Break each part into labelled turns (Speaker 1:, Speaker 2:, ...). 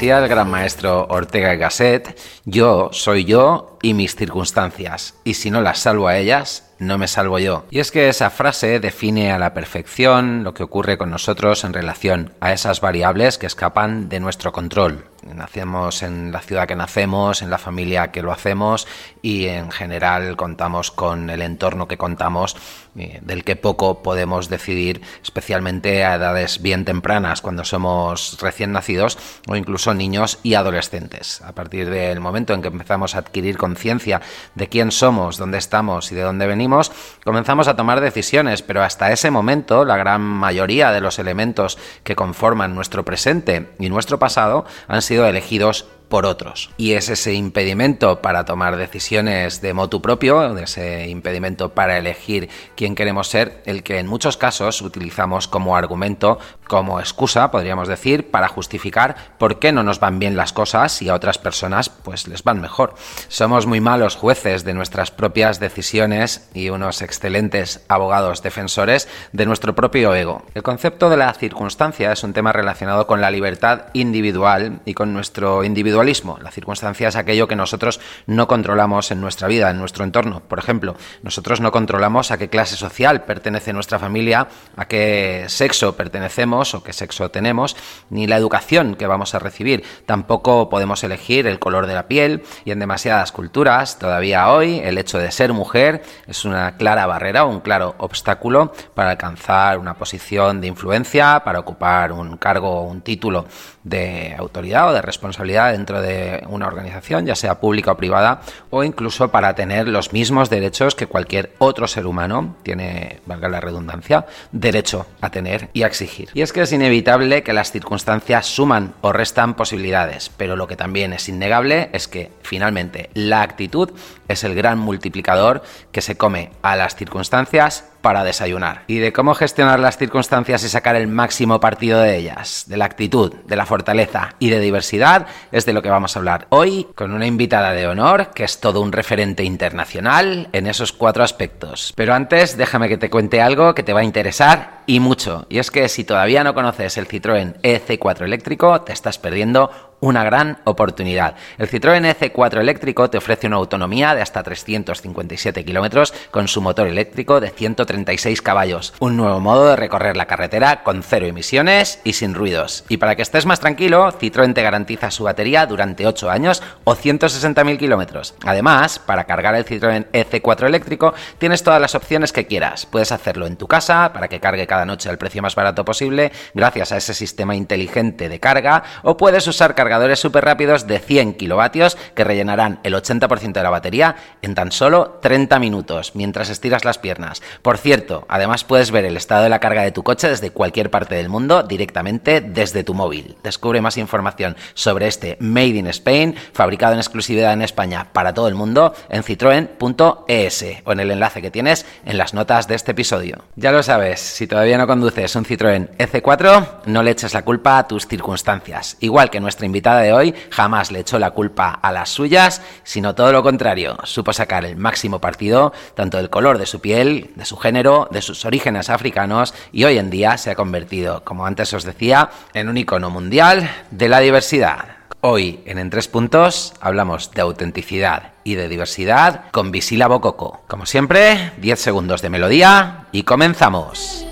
Speaker 1: decía el gran maestro Ortega y Gasset, yo soy yo y mis circunstancias, y si no las salvo a ellas, no me salvo yo. Y es que esa frase define a la perfección lo que ocurre con nosotros en relación a esas variables que escapan de nuestro control. Nacemos en la ciudad que nacemos, en la familia que lo hacemos y en general contamos con el entorno que contamos, eh, del que poco podemos decidir, especialmente a edades bien tempranas, cuando somos recién nacidos o incluso niños y adolescentes. A partir del momento en que empezamos a adquirir conciencia de quién somos, dónde estamos y de dónde venimos, comenzamos a tomar decisiones, pero hasta ese momento la gran mayoría de los elementos que conforman nuestro presente y nuestro pasado han sido elegidos por otros. Y es ese impedimento para tomar decisiones de motu propio, ese impedimento para elegir quién queremos ser, el que en muchos casos utilizamos como argumento, como excusa, podríamos decir, para justificar por qué no nos van bien las cosas y a otras personas pues les van mejor. Somos muy malos jueces de nuestras propias decisiones y unos excelentes abogados defensores de nuestro propio ego. El concepto de la circunstancia es un tema relacionado con la libertad individual y con nuestro individualismo. La circunstancia es aquello que nosotros no controlamos en nuestra vida, en nuestro entorno. Por ejemplo, nosotros no controlamos a qué clase social pertenece nuestra familia, a qué sexo pertenecemos o qué sexo tenemos, ni la educación que vamos a recibir. Tampoco podemos elegir el color de la piel y en demasiadas culturas, todavía hoy, el hecho de ser mujer es una clara barrera, un claro obstáculo para alcanzar una posición de influencia, para ocupar un cargo o un título de autoridad o de responsabilidad dentro de una organización, ya sea pública o privada, o incluso para tener los mismos derechos que cualquier otro ser humano tiene, valga la redundancia, derecho a tener y a exigir. Y es que es inevitable que las circunstancias suman o restan posibilidades, pero lo que también es innegable es que finalmente la actitud es el gran multiplicador que se come a las circunstancias para desayunar. Y de cómo gestionar las circunstancias y sacar el máximo partido de ellas, de la actitud, de la fortaleza y de diversidad, es de lo que vamos a hablar hoy con una invitada de honor que es todo un referente internacional en esos cuatro aspectos. Pero antes, déjame que te cuente algo que te va a interesar y mucho. Y es que si todavía no conoces el Citroën EC4 eléctrico, te estás perdiendo una gran oportunidad. El Citroën EC4 eléctrico te ofrece una autonomía de hasta 357 kilómetros con su motor eléctrico de 136 caballos. Un nuevo modo de recorrer la carretera con cero emisiones y sin ruidos. Y para que estés más tranquilo, Citroën te garantiza su batería durante 8 años o 160.000 kilómetros. Además, para cargar el Citroën EC4 eléctrico, tienes todas las opciones que quieras. Puedes hacerlo en tu casa para que cargue cada noche al precio más barato posible, gracias a ese sistema inteligente de carga, o puedes usar cargadores súper rápidos de 100 kilovatios que rellenarán el 80% de la batería en tan solo 30 minutos mientras estiras las piernas. Por cierto, además puedes ver el estado de la carga de tu coche desde cualquier parte del mundo directamente desde tu móvil. Descubre más información sobre este Made in Spain, fabricado en exclusividad en España para todo el mundo en citroen.es o en el enlace que tienes en las notas de este episodio. Ya lo sabes, si todavía no conduces un Citroën EC4, no le eches la culpa a tus circunstancias. Igual que nuestra de hoy jamás le echó la culpa a las suyas, sino todo lo contrario, supo sacar el máximo partido tanto del color de su piel, de su género, de sus orígenes africanos y hoy en día se ha convertido, como antes os decía, en un icono mundial de la diversidad. Hoy en En Tres Puntos hablamos de autenticidad y de diversidad con Visila Bococo. Como siempre, 10 segundos de melodía y comenzamos.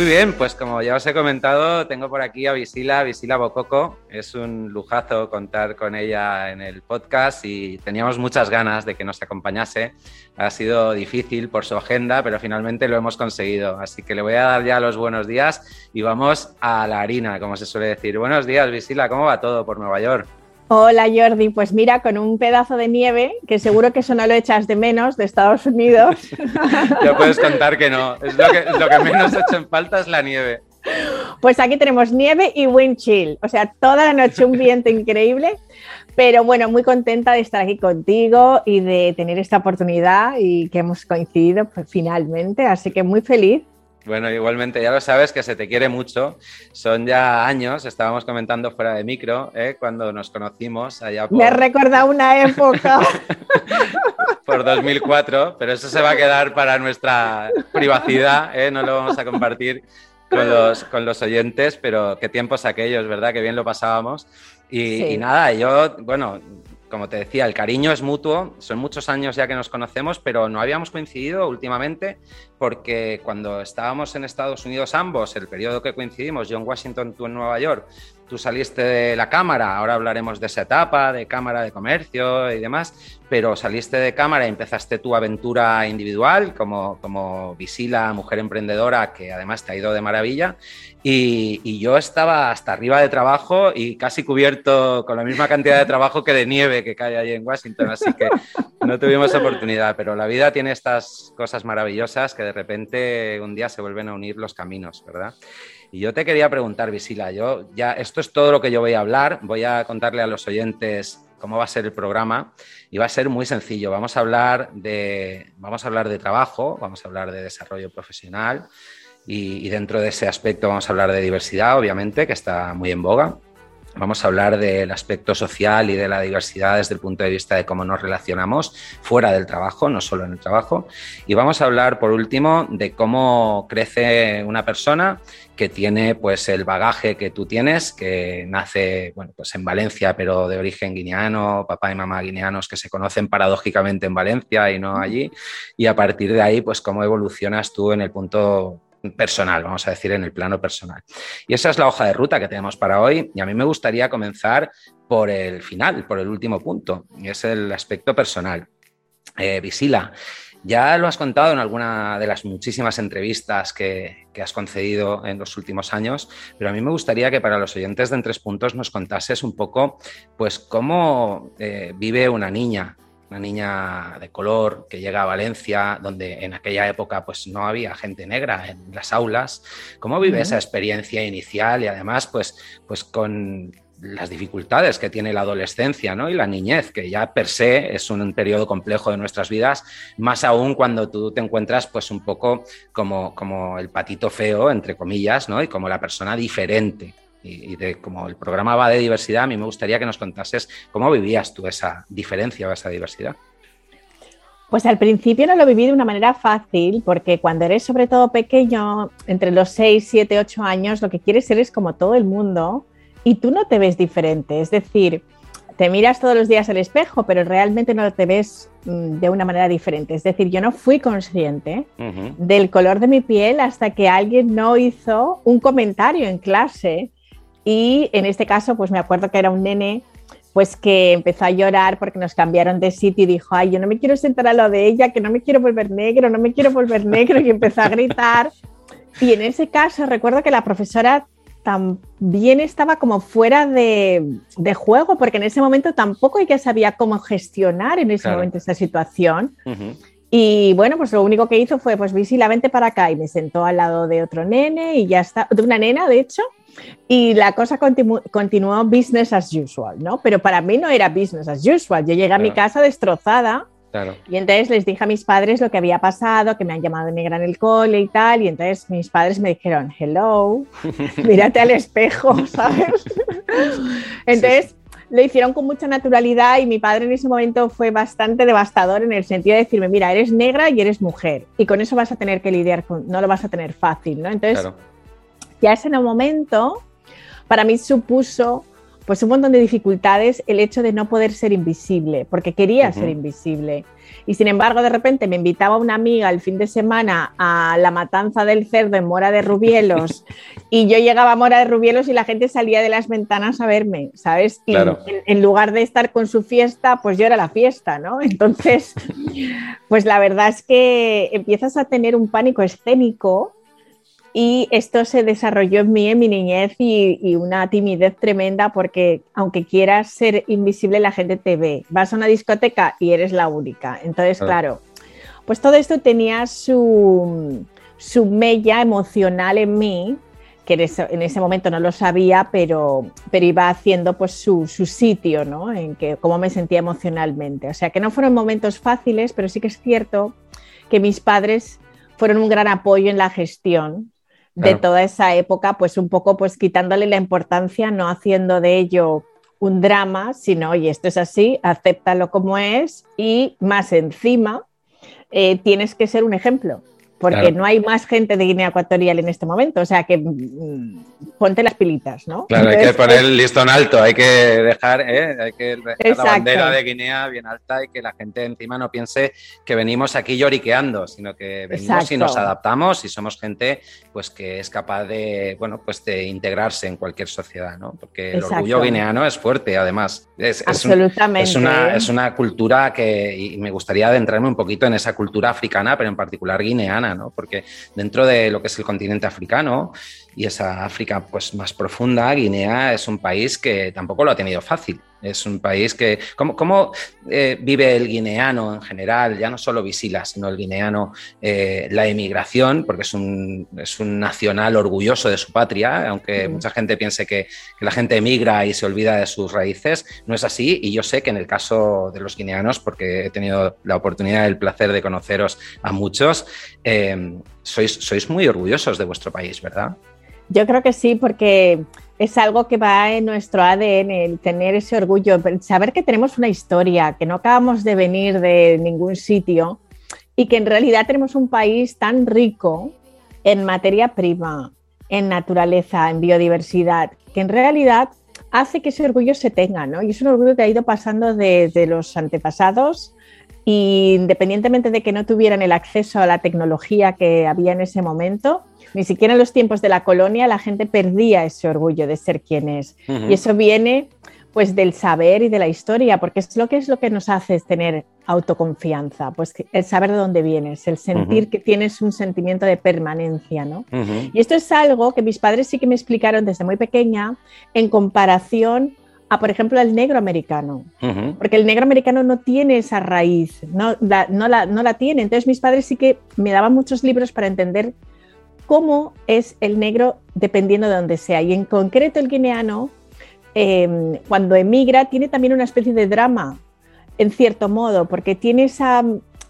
Speaker 1: Muy bien, pues como ya os he comentado, tengo por aquí a Visila, Visila Bococo. Es un lujazo contar con ella en el podcast y teníamos muchas ganas de que nos acompañase. Ha sido difícil por su agenda, pero finalmente lo hemos conseguido. Así que le voy a dar ya los buenos días y vamos a la harina, como se suele decir. Buenos días, Visila, ¿cómo va todo por Nueva York?
Speaker 2: Hola Jordi, pues mira, con un pedazo de nieve, que seguro que eso no lo echas de menos, de Estados Unidos.
Speaker 1: ya puedes contar que no, es lo que, lo que menos echo en falta es la nieve.
Speaker 2: Pues aquí tenemos nieve y wind chill, o sea, toda la noche un viento increíble, pero bueno, muy contenta de estar aquí contigo y de tener esta oportunidad y que hemos coincidido pues, finalmente, así que muy feliz
Speaker 1: bueno, igualmente ya lo sabes que se te quiere mucho. Son ya años, estábamos comentando fuera de micro, ¿eh? cuando nos conocimos allá por...
Speaker 2: Me ha recordado una época.
Speaker 1: por 2004, pero eso se va a quedar para nuestra privacidad, ¿eh? no lo vamos a compartir con los, con los oyentes, pero qué tiempos aquellos, ¿verdad? Qué bien lo pasábamos. Y, y nada, yo, bueno, como te decía, el cariño es mutuo, son muchos años ya que nos conocemos, pero no habíamos coincidido últimamente porque cuando estábamos en Estados Unidos ambos, el periodo que coincidimos, yo en Washington, tú en Nueva York, tú saliste de la cámara, ahora hablaremos de esa etapa, de cámara de comercio y demás, pero saliste de cámara y empezaste tu aventura individual como, como Visila, mujer emprendedora, que además te ha ido de maravilla, y, yo estaba hasta arriba de trabajo y casi cubierto con la misma cantidad de trabajo que de nieve que cae allí en Washington, así que no tuvimos oportunidad, pero la vida tiene estas cosas maravillosas que de repente un día se vuelven a unir los caminos, ¿verdad? Y yo te quería preguntar, Visila, yo ya esto es todo lo que yo voy a hablar, voy a contarle a los oyentes cómo va a ser el programa y va a ser muy sencillo. Vamos a hablar de, vamos a hablar de trabajo, vamos a hablar de desarrollo profesional y, y dentro de ese aspecto vamos a hablar de diversidad, obviamente, que está muy en boga. Vamos a hablar del aspecto social y de la diversidad desde el punto de vista de cómo nos relacionamos fuera del trabajo, no solo en el trabajo. Y vamos a hablar, por último, de cómo crece una persona que tiene pues el bagaje que tú tienes, que nace bueno, pues en Valencia, pero de origen guineano, papá y mamá guineanos que se conocen paradójicamente en Valencia y no allí. Y a partir de ahí, pues cómo evolucionas tú en el punto personal, vamos a decir, en el plano personal. Y esa es la hoja de ruta que tenemos para hoy. Y a mí me gustaría comenzar por el final, por el último punto, y es el aspecto personal. Eh, Visila, ya lo has contado en alguna de las muchísimas entrevistas que, has concedido en los últimos años, pero a mí me gustaría que para los oyentes de En Tres Puntos nos contases un poco, pues, cómo eh, vive una niña una niña de color que llega a Valencia, donde en aquella época pues no había gente negra en las aulas. ¿Cómo vive esa experiencia inicial y además pues, pues con las dificultades que tiene la adolescencia ¿no? y la niñez, que ya per se es un periodo complejo de nuestras vidas, más aún cuando tú te encuentras pues un poco como, como el patito feo, entre comillas, ¿no? y como la persona diferente y, de como el programa va de diversidad, a mí me gustaría que nos contases cómo vivías tú esa diferencia o esa diversidad.
Speaker 2: Pues al principio no lo viví de una manera fácil, porque cuando eres sobre todo pequeño, entre los 6, 7, 8 años, lo que quieres ser es como todo el mundo y tú no te ves diferente. Es decir, te miras todos los días al espejo, pero realmente no te ves mm, de una manera diferente. Es decir, yo no fui consciente del color de mi piel hasta que alguien no hizo un comentario en clase y en este caso, pues me acuerdo que era un nene pues que empezó a llorar porque nos cambiaron de sitio y dijo, ay, yo no me quiero sentar a lo de ella, que no me quiero volver negro, no me quiero volver negro, y empezó a gritar. Y en ese caso recuerdo que la profesora también estaba como fuera de, juego, porque en ese momento tampoco ella sabía cómo gestionar en ese momento esa situación. Y bueno, pues lo único que hizo fue, pues visiblemente para acá y me sentó al lado de otro nene y ya está, de una nena, de hecho, y la cosa continuó business as usual, ¿no? Pero para mí no era business as usual. Yo llegué a mi casa destrozada y entonces les dije a mis padres lo que había pasado, que me han llamado negra en el cole y tal. Y entonces mis padres me dijeron, hello, mírate al espejo, ¿sabes? entonces lo hicieron con mucha naturalidad y mi padre en ese momento fue bastante devastador en el sentido de decirme, mira, eres negra y eres mujer y con eso vas a tener que lidiar, con, no lo vas a tener fácil, ¿no? Entonces ya ese momento para mí supuso pues un montón de dificultades el hecho de no poder ser invisible, porque quería ser invisible. Y sin embargo, de repente me invitaba una amiga el fin de semana a la matanza del cerdo en Mora de Rubielos y yo llegaba a Mora de Rubielos y la gente salía de las ventanas a verme, ¿sabes? Y
Speaker 1: Claro.
Speaker 2: en, en lugar de estar con su fiesta, pues yo era la fiesta, ¿no? Entonces, pues la verdad es que empiezas a tener un pánico escénico y esto se desarrolló en mí en mi niñez y, y una timidez tremenda porque aunque quieras ser invisible la gente te ve. Vas a una discoteca y eres la única. Entonces,
Speaker 1: Claro.
Speaker 2: pues todo esto tenía su, su mella emocional en mí, que en ese, en ese momento no lo sabía, pero, pero iba haciendo pues su, su sitio, ¿no? En que cómo me sentía emocionalmente. O sea, que no fueron momentos fáciles, pero sí que es cierto que mis padres fueron un gran apoyo en la gestión de toda esa época, pues un poco pues quitándole la importancia, no haciendo de ello un drama, sino, oye, esto es así, acéptalo como es y más encima eh, tienes que ser un ejemplo, porque
Speaker 1: Claro.
Speaker 2: no hay más gente de Guinea Ecuatorial en este momento, o sea que mm, ponte las pilitas, ¿no?
Speaker 1: Claro, hay que poner el listón alto, hay que dejar, ¿eh? hay que dejar la bandera de Guinea bien alta y que la gente encima no piense que venimos aquí lloriqueando, sino que venimos y nos adaptamos y somos gente pues que es capaz de, bueno, pues de integrarse en cualquier sociedad, ¿no? Porque el
Speaker 2: Exacto.
Speaker 1: orgullo guineano es fuerte, además. Es, es un-
Speaker 2: absolutamente.
Speaker 1: es una, es una cultura que, y me gustaría adentrarme un poquito en esa cultura africana, pero en particular guineana, Porque dentro de lo que es el continente africano y esa África pues, más profunda, Guinea es un país que tampoco lo ha tenido fácil. Es un país que. ¿Cómo, cómo, eh, vive el guineano en general? Ya no solo Visila, sino el guineano, eh, la emigración, porque es un, es un nacional orgulloso de su patria, aunque mucha gente piense que, que la gente emigra y se olvida de sus raíces. No es así, y yo sé que en el caso de los guineanos, porque he tenido la oportunidad y el placer de conoceros a muchos, eh, sois, sois muy orgullosos de vuestro país, ¿verdad?
Speaker 2: Yo creo que sí, porque es algo que va en nuestro ADN, el tener ese orgullo, saber que tenemos una historia, que no acabamos de venir de ningún sitio y que en realidad tenemos un país tan rico en materia prima, en naturaleza, en biodiversidad, que en realidad hace que ese orgullo se tenga, ¿no? Y es un orgullo que ha ido pasando desde los antepasados y independientemente de que no tuvieran el acceso a la tecnología que había en ese momento, ni siquiera en los tiempos de la colonia la gente perdía ese orgullo de ser quien es. Y eso viene pues del saber y de la historia, porque es lo que es lo que nos hace es tener autoconfianza, pues el saber de dónde vienes, el sentir que tienes un sentimiento de permanencia, ¿no? Y esto es algo que mis padres sí que me explicaron desde muy pequeña en comparación a, por ejemplo, el negro americano porque el negro americano no tiene esa raíz, no la, no la, no la tiene. Entonces mis padres sí que me daban muchos libros para entender cómo es el negro dependiendo de donde sea. Y en concreto el guineano, eh, cuando emigra, tiene también una especie de drama, en cierto modo, porque tiene esa,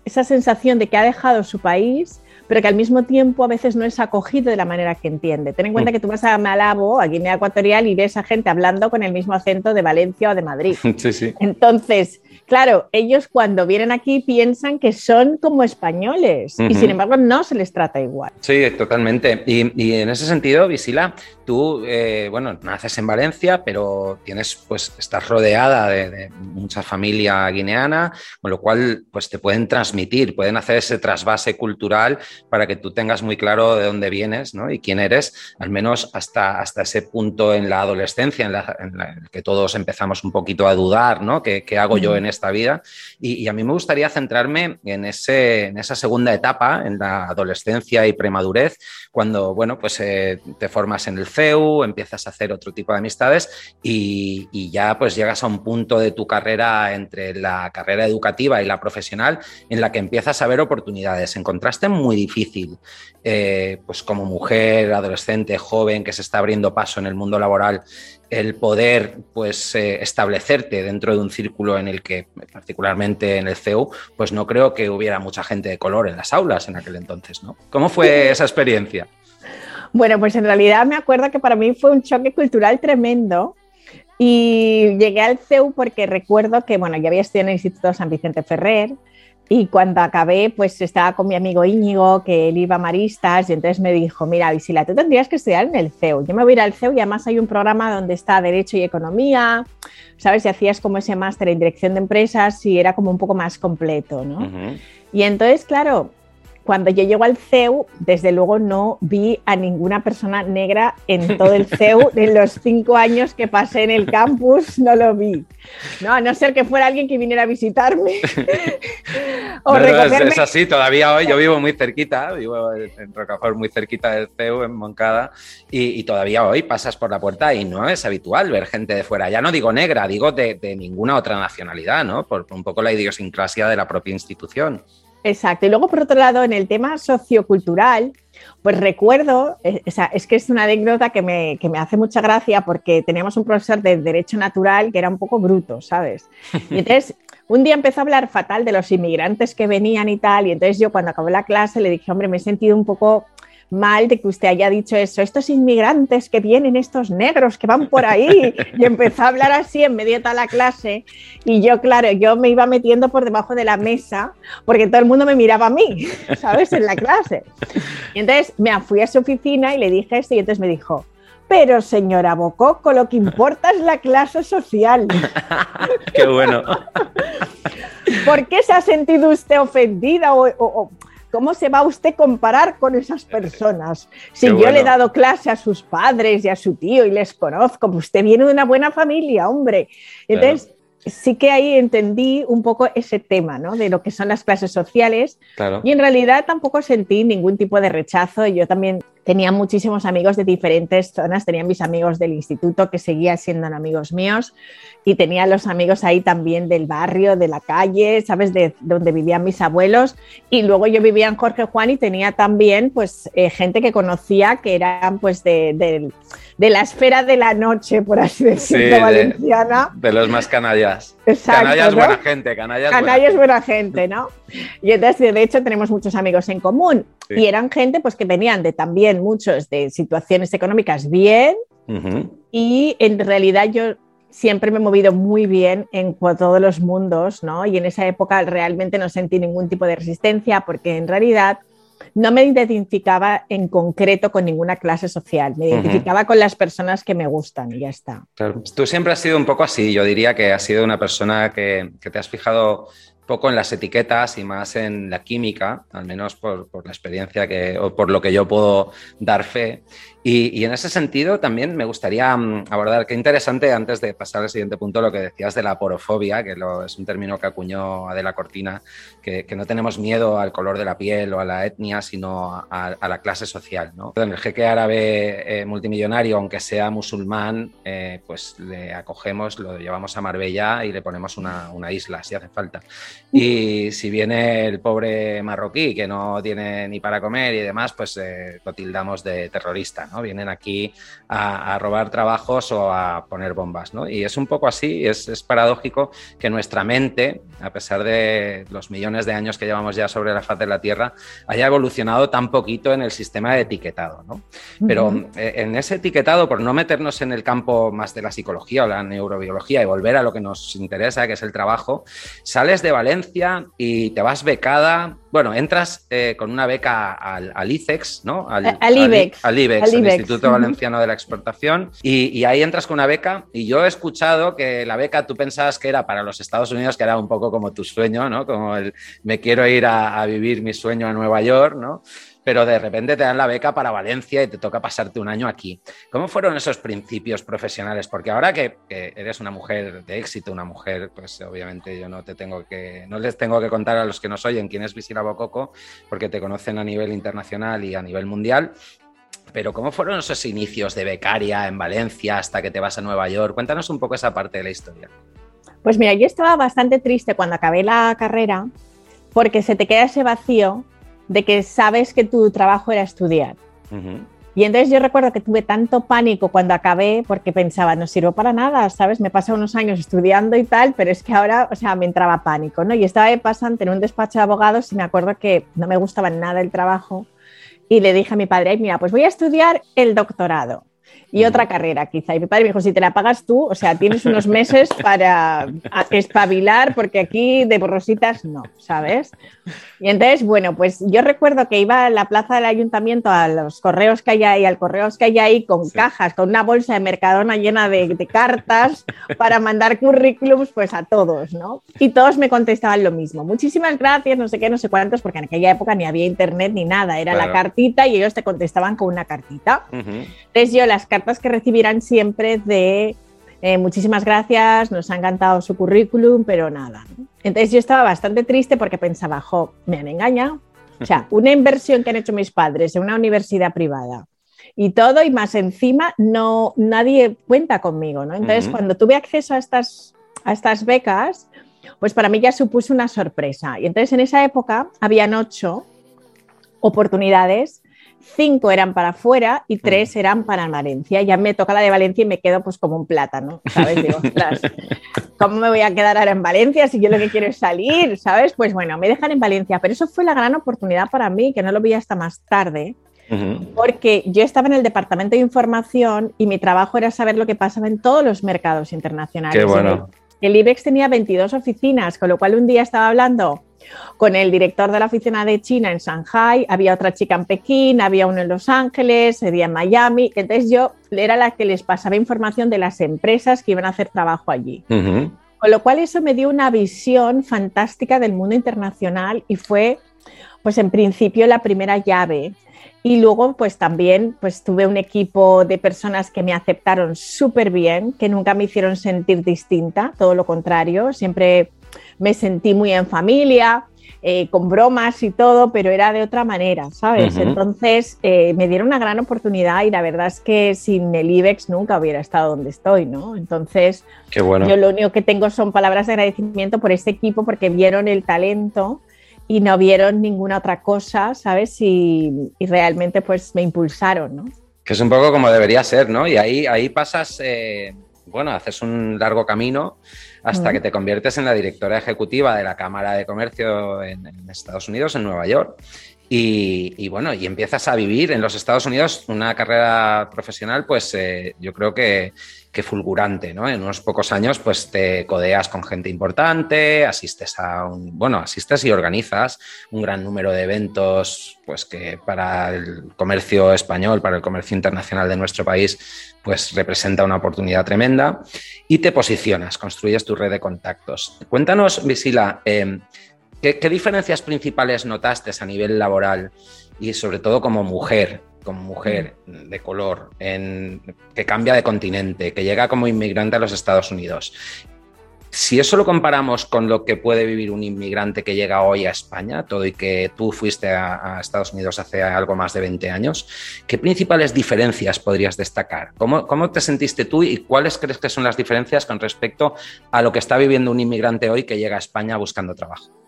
Speaker 2: esa sensación de que ha dejado su país, pero que al mismo tiempo a veces no es acogido de la manera que entiende. Ten en cuenta
Speaker 1: Mm.
Speaker 2: que tú vas a Malabo, a Guinea Ecuatorial, y ves a gente hablando con el mismo acento de Valencia o de Madrid.
Speaker 1: Sí, sí.
Speaker 2: Entonces, claro, ellos cuando vienen aquí piensan que son como españoles y sin embargo no se les trata igual.
Speaker 1: Sí, totalmente. Y, y en ese sentido, Visila, tú, eh, bueno, naces en Valencia, pero tienes, pues, estás rodeada de, de mucha familia guineana, con lo cual, pues, te pueden transmitir, pueden hacer ese trasvase cultural para que tú tengas muy claro de dónde vienes, ¿no? Y quién eres, al menos hasta, hasta ese punto en la adolescencia, en la, en la que todos empezamos un poquito a dudar, ¿no? ¿Qué, qué hago yo. En esta vida? Y, a mí me gustaría centrarme en, ese, en esa segunda etapa, en la adolescencia y premadurez, cuando, bueno, pues eh, te formas en el CEU, empiezas a hacer otro tipo de amistades y, y ya pues llegas a un punto de tu carrera entre la carrera educativa y la profesional en la que empiezas a ver oportunidades. Encontraste muy difícil, eh, pues como mujer, adolescente, joven, que se está abriendo paso en el mundo laboral, el poder pues eh, establecerte dentro de un círculo en el que, particularmente en el CEU, pues no creo que hubiera mucha gente de color en las aulas en aquel entonces, ¿no? ¿Cómo fue esa experiencia?
Speaker 2: Bueno, pues en realidad me acuerdo que para mí fue un choque cultural tremendo y llegué al CEU porque recuerdo que, bueno, yo había estudiado en el Instituto San Vicente Ferrer Y cuando acabé, pues estaba con mi amigo Íñigo, que él iba a Maristas, y entonces me dijo, mira, Visila, tú tendrías que estudiar en el CEU. Yo me voy a ir al CEU y además hay un programa donde está Derecho y Economía, ¿sabes? Y hacías como ese máster en Dirección de Empresas y era como un poco más completo, ¿no? Y entonces, claro, cuando yo llego al CEU, desde luego no vi a ninguna persona negra en todo el CEU. En los cinco años que pasé en el campus, no lo vi. No, a no ser que fuera alguien que viniera a visitarme. o
Speaker 1: No, es, es así, todavía hoy yo vivo muy cerquita, vivo en Rocafort, muy cerquita del CEU, en Moncada, y, y todavía hoy pasas por la puerta y no es habitual ver gente de fuera. Ya no digo negra, digo de, de ninguna otra nacionalidad, ¿no? Por un poco la idiosincrasia de la propia institución.
Speaker 2: Exacto. Y luego, por otro lado, en el tema sociocultural, pues recuerdo, eh, o sea, es que es una anécdota que me, que me hace mucha gracia porque teníamos un profesor de Derecho Natural que era un poco bruto, ¿sabes? Y entonces, un día empezó a hablar fatal de los inmigrantes que venían y tal, y entonces yo cuando acabó la clase le dije, hombre, me he sentido un poco mal de que usted haya dicho eso, estos inmigrantes que vienen, estos negros que van por ahí, y empezó a hablar así en medio de toda la clase, y yo, claro, yo me iba metiendo por debajo de la mesa, porque todo el mundo me miraba a mí, ¿sabes? En la clase. Y entonces me fui a su oficina y le dije esto, y entonces me dijo, pero señora Bococo, lo que importa es la clase social.
Speaker 1: Qué bueno.
Speaker 2: ¿Por qué se ha sentido usted ofendida o, o- o cómo se va usted a comparar con esas personas? Si
Speaker 1: Qué
Speaker 2: yo
Speaker 1: bueno.
Speaker 2: le he dado clase a sus padres y a su tío y les conozco, pues usted viene de una buena familia, hombre. Entonces, sí que ahí entendí un poco ese tema, ¿no? De lo que son las clases sociales.
Speaker 1: Claro.
Speaker 2: Y en realidad tampoco sentí ningún tipo de rechazo. Yo también tenía muchísimos amigos de diferentes zonas. Tenía mis amigos del instituto que seguían siendo amigos míos y tenía los amigos ahí también del barrio, de la calle, ¿sabes? De donde vivían mis abuelos. Y luego yo vivía en Jorge Juan y tenía también pues eh, gente que conocía que eran pues de, de- de la esfera de la noche, por así decirlo,
Speaker 1: de-
Speaker 2: valenciana.
Speaker 1: De los más canallas.
Speaker 2: Exacto,
Speaker 1: canallas
Speaker 2: ¿no?
Speaker 1: buena gente, canallas buena
Speaker 2: Canalla es
Speaker 1: gente.
Speaker 2: buena gente, ¿no? Y entonces, de hecho, tenemos muchos amigos en común.
Speaker 1: Sí.
Speaker 2: Y eran gente pues, que venían de también muchos de situaciones económicas bien. Y en realidad yo siempre me he movido muy bien en todos los mundos, ¿no? Y en esa época realmente no sentí ningún tipo de resistencia porque en realidad no me identificaba en concreto con ninguna clase social. Me identificaba con las personas que me gustan y ya está.
Speaker 1: Claro. Tú siempre has sido un poco así, yo diría que has sido una persona que, que te has fijado poco en las etiquetas y más en la química, al menos por, por la experiencia que, o por lo que yo puedo dar fe. Y, y en ese sentido también me gustaría mm, abordar, qué interesante antes de pasar al siguiente punto, lo que decías de la porofobia, que lo- es un término que acuñó Adela Cortina, que, que no tenemos miedo al color de la piel o a la etnia, sino a, a la clase social. ¿no? El jeque árabe eh, multimillonario, aunque sea musulmán, eh, pues le acogemos, lo llevamos a Marbella y le ponemos una, una isla si hace falta. Y si viene el pobre marroquí que no tiene ni para comer y demás, pues eh, lo tildamos de terrorista, ¿no? Vienen aquí a, a robar trabajos o a poner bombas, ¿no? Y es un poco así, es, es paradójico que nuestra mente, a pesar de los millones de años que llevamos ya sobre la faz de la Tierra, haya evolucionado tan poquito en el sistema de etiquetado, ¿no? Pero eh, en ese etiquetado, por no meternos en el campo más de la psicología o la neurobiología y volver a lo que nos interesa, que es el trabajo, sales de Valencia y te vas becada. Bueno, entras eh, con una beca al, al ICEX, ¿no?
Speaker 2: Al IBEX.
Speaker 1: Al IBEX,
Speaker 2: Al
Speaker 1: al
Speaker 2: IBEX.
Speaker 1: Instituto
Speaker 2: Ujú.
Speaker 1: Valenciano de la Exportación. Y, y ahí entras con una beca. Y yo he escuchado que la beca tú pensabas que era para los Estados Unidos, que era un poco como tu sueño, ¿no? Como el me quiero ir a, a vivir mi sueño a Nueva York, ¿no? Pero de repente te dan la beca para Valencia y te toca pasarte un año aquí. ¿Cómo fueron esos principios profesionales? Porque ahora que, eres una mujer de éxito, una mujer, pues obviamente yo no te tengo que, no les tengo que contar a los que nos oyen quién es Visila Bococo, porque te conocen a nivel internacional y a nivel mundial. Pero ¿cómo fueron esos inicios de becaria en Valencia hasta que te vas a Nueva York? Cuéntanos un poco esa parte de la historia.
Speaker 2: Pues mira, yo estaba bastante triste cuando acabé la carrera porque se te queda ese vacío de que sabes que tu trabajo era estudiar. Y entonces yo recuerdo que tuve tanto pánico cuando acabé porque pensaba, no sirvo para nada, ¿sabes? Me pasado unos años estudiando y tal, pero es que ahora, o sea, me entraba pánico, ¿no? Y estaba de pasante en un despacho de abogados y me acuerdo que no me gustaba nada el trabajo y le dije a mi padre, "Ay, mira, pues voy a estudiar el doctorado. Y otra carrera quizá. Y mi padre me dijo, si te la pagas tú, o sea, tienes unos meses para espabilar porque aquí de borrositas no, ¿sabes? Y entonces, bueno, pues yo recuerdo que iba a la plaza del ayuntamiento a los correos que hay ahí, al correos que hay ahí con cajas, con una bolsa de Mercadona llena de, de cartas para mandar currículums pues a todos, ¿no? Y todos me contestaban lo mismo. Muchísimas gracias, no sé qué, no sé cuántos, porque en aquella época ni había internet ni nada, era la
Speaker 1: Claro.
Speaker 2: cartita y ellos te contestaban con una cartita.
Speaker 1: Ujú.
Speaker 2: Entonces yo las cartas que recibirán siempre de eh, muchísimas gracias, nos ha encantado su currículum, pero nada. Entonces yo estaba bastante triste porque pensaba, jo, me han engañado. O sea, una inversión que han hecho mis padres en una universidad privada y todo, y más encima, no, nadie cuenta conmigo, ¿no? Entonces,
Speaker 1: Ujú.
Speaker 2: cuando tuve acceso a estas, a estas becas, pues para mí ya supuso una sorpresa. Y entonces en esa época habían ocho oportunidades, cinco eran para afuera y tres eran para Valencia. Ya me toca la de Valencia y me quedo pues como un plátano, ¿sabes? Digo, ¿cómo me voy a quedar ahora en Valencia si yo lo que quiero es salir, ¿sabes? Pues bueno, me dejan en Valencia, pero eso fue la gran oportunidad para mí, que no lo vi hasta más tarde, porque yo estaba en el departamento de información y mi trabajo era saber lo que pasaba en todos los mercados internacionales.
Speaker 1: Qué bueno.
Speaker 2: El IBEX tenía 22 oficinas, con lo cual un día estaba hablando con el director de la oficina de China en Shanghai, había otra chica en Pekín, había uno en Los Ángeles, había en Miami. Entonces yo era la que les pasaba información de las empresas que iban a hacer trabajo allí. Con lo cual eso me dio una visión fantástica del mundo internacional y fue, pues en principio, la primera llave. Y luego, pues también, pues tuve un equipo de personas que me aceptaron súper bien, que nunca me hicieron sentir distinta, todo lo contrario, siempre me sentí muy en familia, eh, con bromas y todo, pero era de otra manera, ¿sabes? Entonces eh, me dieron una gran oportunidad y la verdad es que sin el IBEX nunca hubiera estado donde estoy, ¿no? Entonces...
Speaker 1: Qué bueno.
Speaker 2: Yo lo único que tengo son palabras de agradecimiento por este equipo porque vieron el talento y no vieron ninguna otra cosa, ¿sabes? Y, y realmente pues me impulsaron, ¿no?
Speaker 1: Que es un poco como debería ser, ¿no? Y ahí, ahí pasas, eh, bueno, haces un largo camino hasta que te conviertes en la directora ejecutiva de la Cámara de Comercio en, en Estados Unidos, en Nueva York. Y, bueno, y empiezas a vivir en los Estados Unidos una carrera profesional, pues eh, yo creo que, fulgurante, ¿no? En unos pocos años, pues te codeas con gente importante, asistes a un, bueno, asistes y organizas un gran número de eventos, pues que para el comercio español, para el comercio internacional de nuestro país, pues representa una oportunidad tremenda y te posicionas, construyes tu red de contactos. Cuéntanos, Visila, eh, ¿qué, ¿qué diferencias principales notaste a nivel laboral y sobre todo como mujer? como mujer de color, que cambia de continente, que llega como inmigrante a los Estados Unidos. Si eso lo comparamos con lo que puede vivir un inmigrante que llega hoy a España, todo y que tú fuiste a, a Estados Unidos hace algo más de 20 años, ¿qué principales diferencias podrías destacar? ¿Cómo, ¿Cómo, te sentiste tú y cuáles crees que son las diferencias con respecto a lo que está viviendo un inmigrante hoy que llega a España buscando trabajo?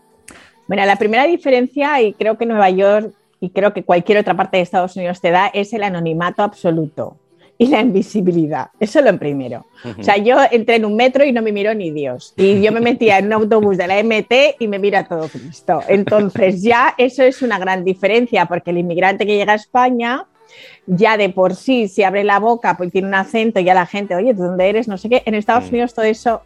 Speaker 2: Bueno, la primera diferencia, y creo que Nueva York y creo que cualquier otra parte de Estados Unidos te da, es el anonimato absoluto y la invisibilidad. Eso es lo primero. O sea, yo entré en un metro y no me miró ni Dios. Y yo me metía en un autobús de la MT y me mira todo Cristo. Entonces ya eso es una gran diferencia porque el inmigrante que llega a España ya de por sí, si abre la boca, pues tiene un acento y ya la gente, oye, ¿de dónde eres? No sé qué. En Estados Unidos todo eso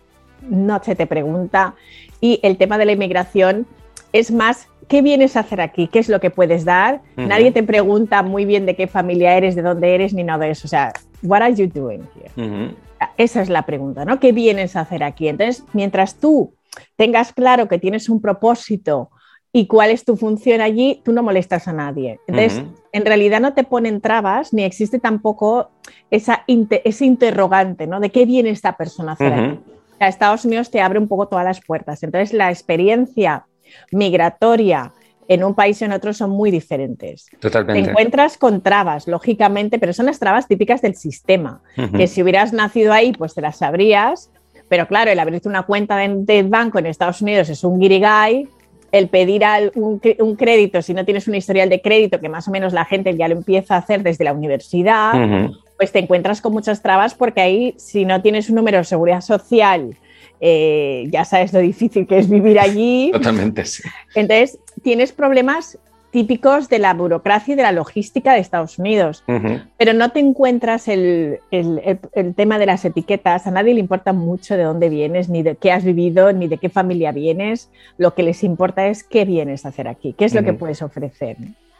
Speaker 2: no se te pregunta. Y el tema de la inmigración es más ¿qué vienes a hacer aquí? ¿Qué es lo que puedes dar? Uh -huh. Nadie te pregunta muy bien de qué familia eres, de dónde eres, ni nada de eso. O sea, what are you doing here? Uh -huh. Esa es la pregunta, ¿no? ¿Qué vienes a hacer aquí? Entonces, mientras tú tengas claro que tienes un propósito y cuál es tu función allí, tú no molestas a nadie. Entonces, uh -huh. en realidad no te ponen trabas, ni existe tampoco esa inter ese interrogante, ¿no? De qué viene esta persona a hacer aquí. O sea, Estados Unidos te abre un poco todas las puertas. Entonces, la experiencia migratoria en un país y en otro son muy diferentes.
Speaker 1: Totalmente.
Speaker 2: Te encuentras con trabas, lógicamente, pero son las trabas típicas del sistema, uh -huh. que si hubieras nacido ahí, pues te las sabrías, pero claro, el abrirte una cuenta de, de banco en Estados Unidos es un guirigay, el pedir al, un, un, crédito, si no tienes un historial de crédito, que más o menos la gente ya lo empieza a hacer desde la universidad, uh -huh. pues te encuentras con muchas trabas porque ahí, si no tienes un número de seguridad social, eh, ya sabes lo difícil que es vivir allí.
Speaker 1: Totalmente, sí.
Speaker 2: Entonces, tienes problemas, típicos de la burocracia y de la logística de Estados Unidos.
Speaker 1: Ujú.
Speaker 2: Pero no te encuentras el, el- el- el tema de las etiquetas. A nadie le importa mucho de dónde vienes, ni de qué has vivido, ni de qué familia vienes. Lo que les importa es qué vienes a hacer aquí, qué es lo que puedes ofrecer.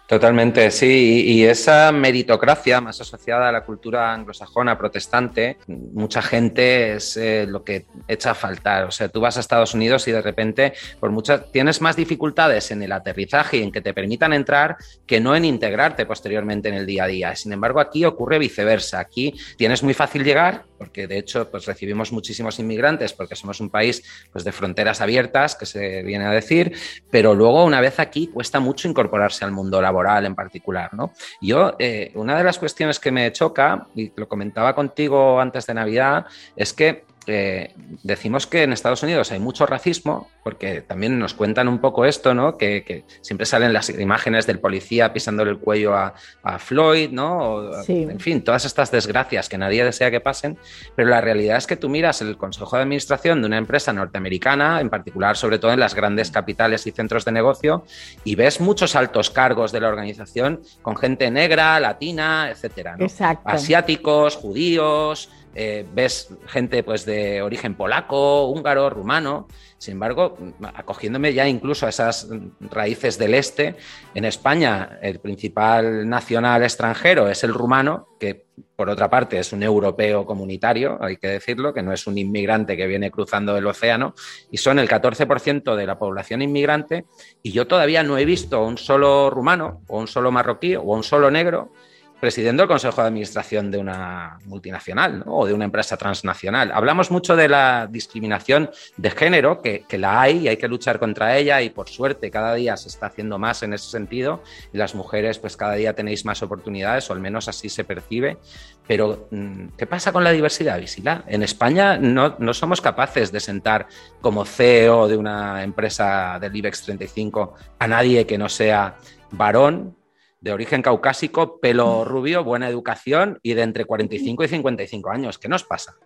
Speaker 1: Totalmente, sí. Y esa meritocracia más asociada a la cultura anglosajona protestante, mucha gente es eh, lo que echa a faltar. O sea, tú vas a Estados Unidos y de repente, por muchas, tienes más dificultades en el aterrizaje y en que te permitan entrar que no en integrarte posteriormente en el día a día. Sin embargo, aquí ocurre viceversa. Aquí tienes muy fácil llegar, porque de hecho, pues recibimos muchísimos inmigrantes, porque somos un país pues, de fronteras abiertas, que se viene a decir, pero luego una vez aquí cuesta mucho incorporarse al mundo laboral en particular. ¿no? Yo, eh, una de las cuestiones que me choca, y lo comentaba contigo antes de Navidad, es que eh, decimos que en Estados Unidos hay mucho racismo, porque también nos cuentan un poco esto, ¿no? Que, que siempre salen las imágenes del policía pisándole el cuello a, a Floyd, ¿no? O,
Speaker 2: Sí.
Speaker 1: En fin, todas estas desgracias que nadie desea que pasen, pero la realidad es que tú miras el consejo de administración de una empresa norteamericana, en particular, sobre todo en las grandes capitales y centros de negocio, y ves muchos altos cargos de la organización con gente negra, latina, etcétera, ¿no?
Speaker 2: Exacto.
Speaker 1: asiáticos, judíos, eh, ves gente pues de origen polaco, húngaro, rumano. Sin embargo, acogiéndome ya incluso a esas raíces del este, en España el principal nacional extranjero es el rumano, que por otra parte es un europeo comunitario, hay que decirlo, que no es un inmigrante que viene cruzando el océano, y son el 14% de la población inmigrante, y yo todavía no he visto un solo rumano, o un solo marroquí, o un solo negro presidiendo el Consejo de Administración de una multinacional o de una empresa transnacional. Hablamos mucho de la discriminación de género, que, que, la hay y hay que luchar contra ella y por suerte cada día se está haciendo más en ese sentido y las mujeres pues cada día tenéis más oportunidades o al menos así se percibe. Pero ¿qué pasa con la diversidad, Visila? En España no, no somos capaces de sentar como CEO de una empresa del IBEX 35 a nadie que no sea varón, de origen caucásico, pelo rubio, buena educación y de entre 45 y 55 años. ¿Qué nos pasa?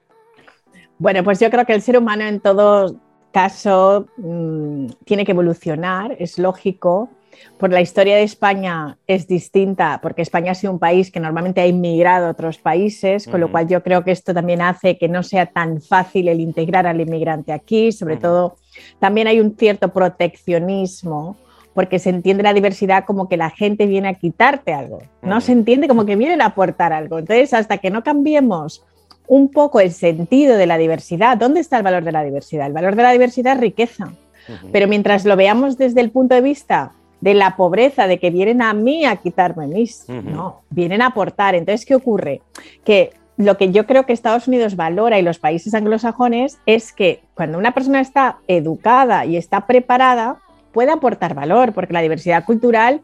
Speaker 2: Bueno, pues yo creo que el ser humano en todo caso mmm, tiene que evolucionar, es lógico. Por la historia de España es distinta, porque España ha sido un país que normalmente ha inmigrado a otros países, con uh -huh. lo cual yo creo que esto también hace que no sea tan fácil el integrar al inmigrante aquí. Sobre uh -huh. todo, también hay un cierto proteccionismo porque se entiende la diversidad como que la gente viene a quitarte algo, no se entiende como que vienen a aportar algo. Entonces, hasta que no cambiemos un poco el sentido de la diversidad, ¿dónde está el valor de la diversidad? El valor de la diversidad es riqueza, uh -huh. pero mientras lo veamos desde el punto de vista de la pobreza, de que vienen a mí a quitarme mis, uh -huh. no, vienen a aportar. Entonces, ¿qué ocurre? Que lo que yo creo que Estados Unidos valora y los países anglosajones es que cuando una persona está educada y está preparada, puede aportar valor, porque la diversidad cultural,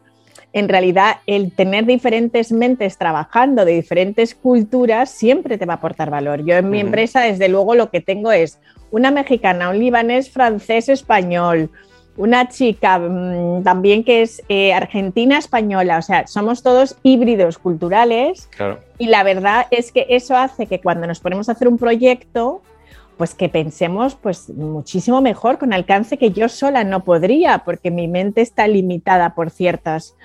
Speaker 2: en realidad, el tener diferentes mentes trabajando de diferentes culturas siempre te va a aportar valor. Yo en mi uh -huh. empresa, desde luego, lo que tengo es una mexicana, un libanés, francés, español, una chica mmm, también que es eh, argentina, española, o sea, somos todos híbridos culturales
Speaker 1: claro.
Speaker 2: y la verdad es que eso hace que cuando nos ponemos a hacer un proyecto, pues que pensemos pues muchísimo mejor con alcance que yo sola no podría, porque mi mente está limitada por ciertos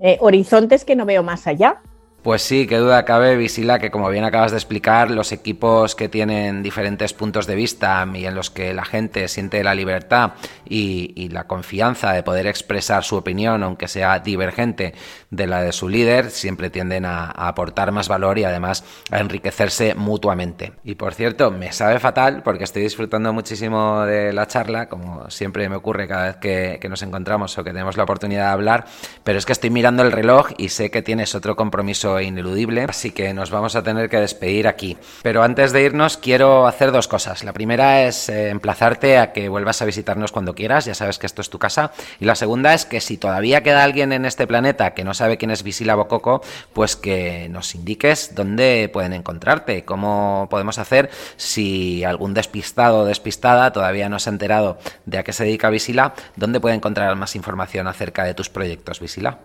Speaker 2: eh, horizontes que no veo más allá.
Speaker 1: Pues sí, qué duda cabe, Visila, que como bien acabas de explicar, los equipos que tienen diferentes puntos de vista y en los que la gente siente la libertad y, la confianza de poder expresar su opinión, aunque sea divergente de la de su líder, siempre tienden a, aportar más valor y además a enriquecerse mutuamente. Y por cierto, me sabe fatal porque estoy disfrutando muchísimo de la charla, como siempre me ocurre cada vez que nos encontramos o que tenemos la oportunidad de hablar, pero es que estoy mirando el reloj y sé que tienes otro compromiso ineludible, así que nos vamos a tener que despedir aquí. Pero antes de irnos quiero hacer dos cosas. La primera es eh, emplazarte a que vuelvas a visitarnos cuando quieras, ya sabes que esto es tu casa. Y la segunda es que si todavía queda alguien en este planeta que no sabe quién es Visila Bococo, pues que nos indiques dónde pueden encontrarte, cómo podemos hacer si algún despistado o despistada todavía no se ha enterado de a qué se dedica Visila, dónde puede encontrar más información acerca de tus proyectos, Visila.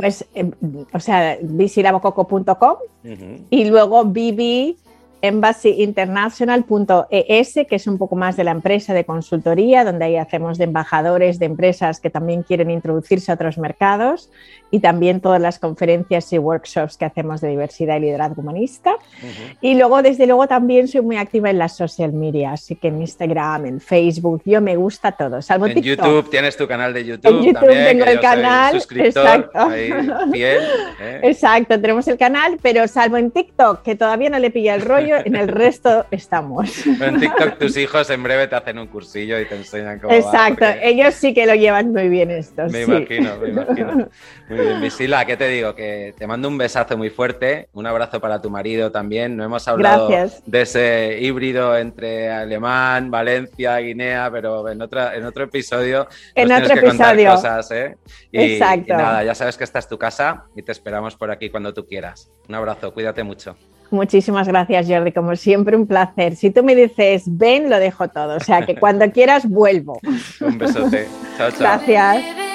Speaker 2: Pues, eh, o sea, visilabococo.com uh -huh. y luego Vivi embassyinternational.es, que es un poco más de la empresa de consultoría, donde ahí hacemos de embajadores de empresas que también quieren introducirse a otros mercados y también todas las conferencias y workshops que hacemos de diversidad y liderazgo humanista. Y luego, desde luego, también soy muy activa en las social media, así que en Instagram, en Facebook, yo me gusta todo, salvo
Speaker 1: En
Speaker 2: TikTok.
Speaker 1: YouTube tienes tu canal de YouTube.
Speaker 2: En YouTube
Speaker 1: también,
Speaker 2: tengo el canal, exacto.
Speaker 1: ahí, fiel, ¿eh?
Speaker 2: Exacto, tenemos el canal, pero salvo en TikTok, que todavía no le pilla el rollo, en el resto estamos.
Speaker 1: En TikTok tus hijos en breve te hacen un cursillo y te enseñan cómo va,
Speaker 2: Exacto,
Speaker 1: porque-
Speaker 2: ellos sí que lo llevan muy bien esto.
Speaker 1: Me
Speaker 2: sí.
Speaker 1: imagino, me imagino. Muy bien, Visila, ¿qué te digo? Que te mando un besazo muy fuerte, un abrazo para tu marido también. No hemos hablado
Speaker 2: Gracias.
Speaker 1: de ese híbrido entre alemán, Valencia, Guinea, pero en, otra, en otro episodio nos
Speaker 2: En
Speaker 1: tienes
Speaker 2: otro
Speaker 1: que contar
Speaker 2: episodio.
Speaker 1: cosas, ¿eh? Y,
Speaker 2: Exacto.
Speaker 1: y nada, ya sabes que esta es tu casa y te esperamos por aquí cuando tú quieras. Un abrazo, cuídate mucho.
Speaker 2: Muchísimas gracias, Jordi. Como siempre, un placer. Si tú me dices ven, lo dejo todo. O sea que cuando quieras, vuelvo.
Speaker 1: Un besote. Chao, chao.
Speaker 2: Gracias.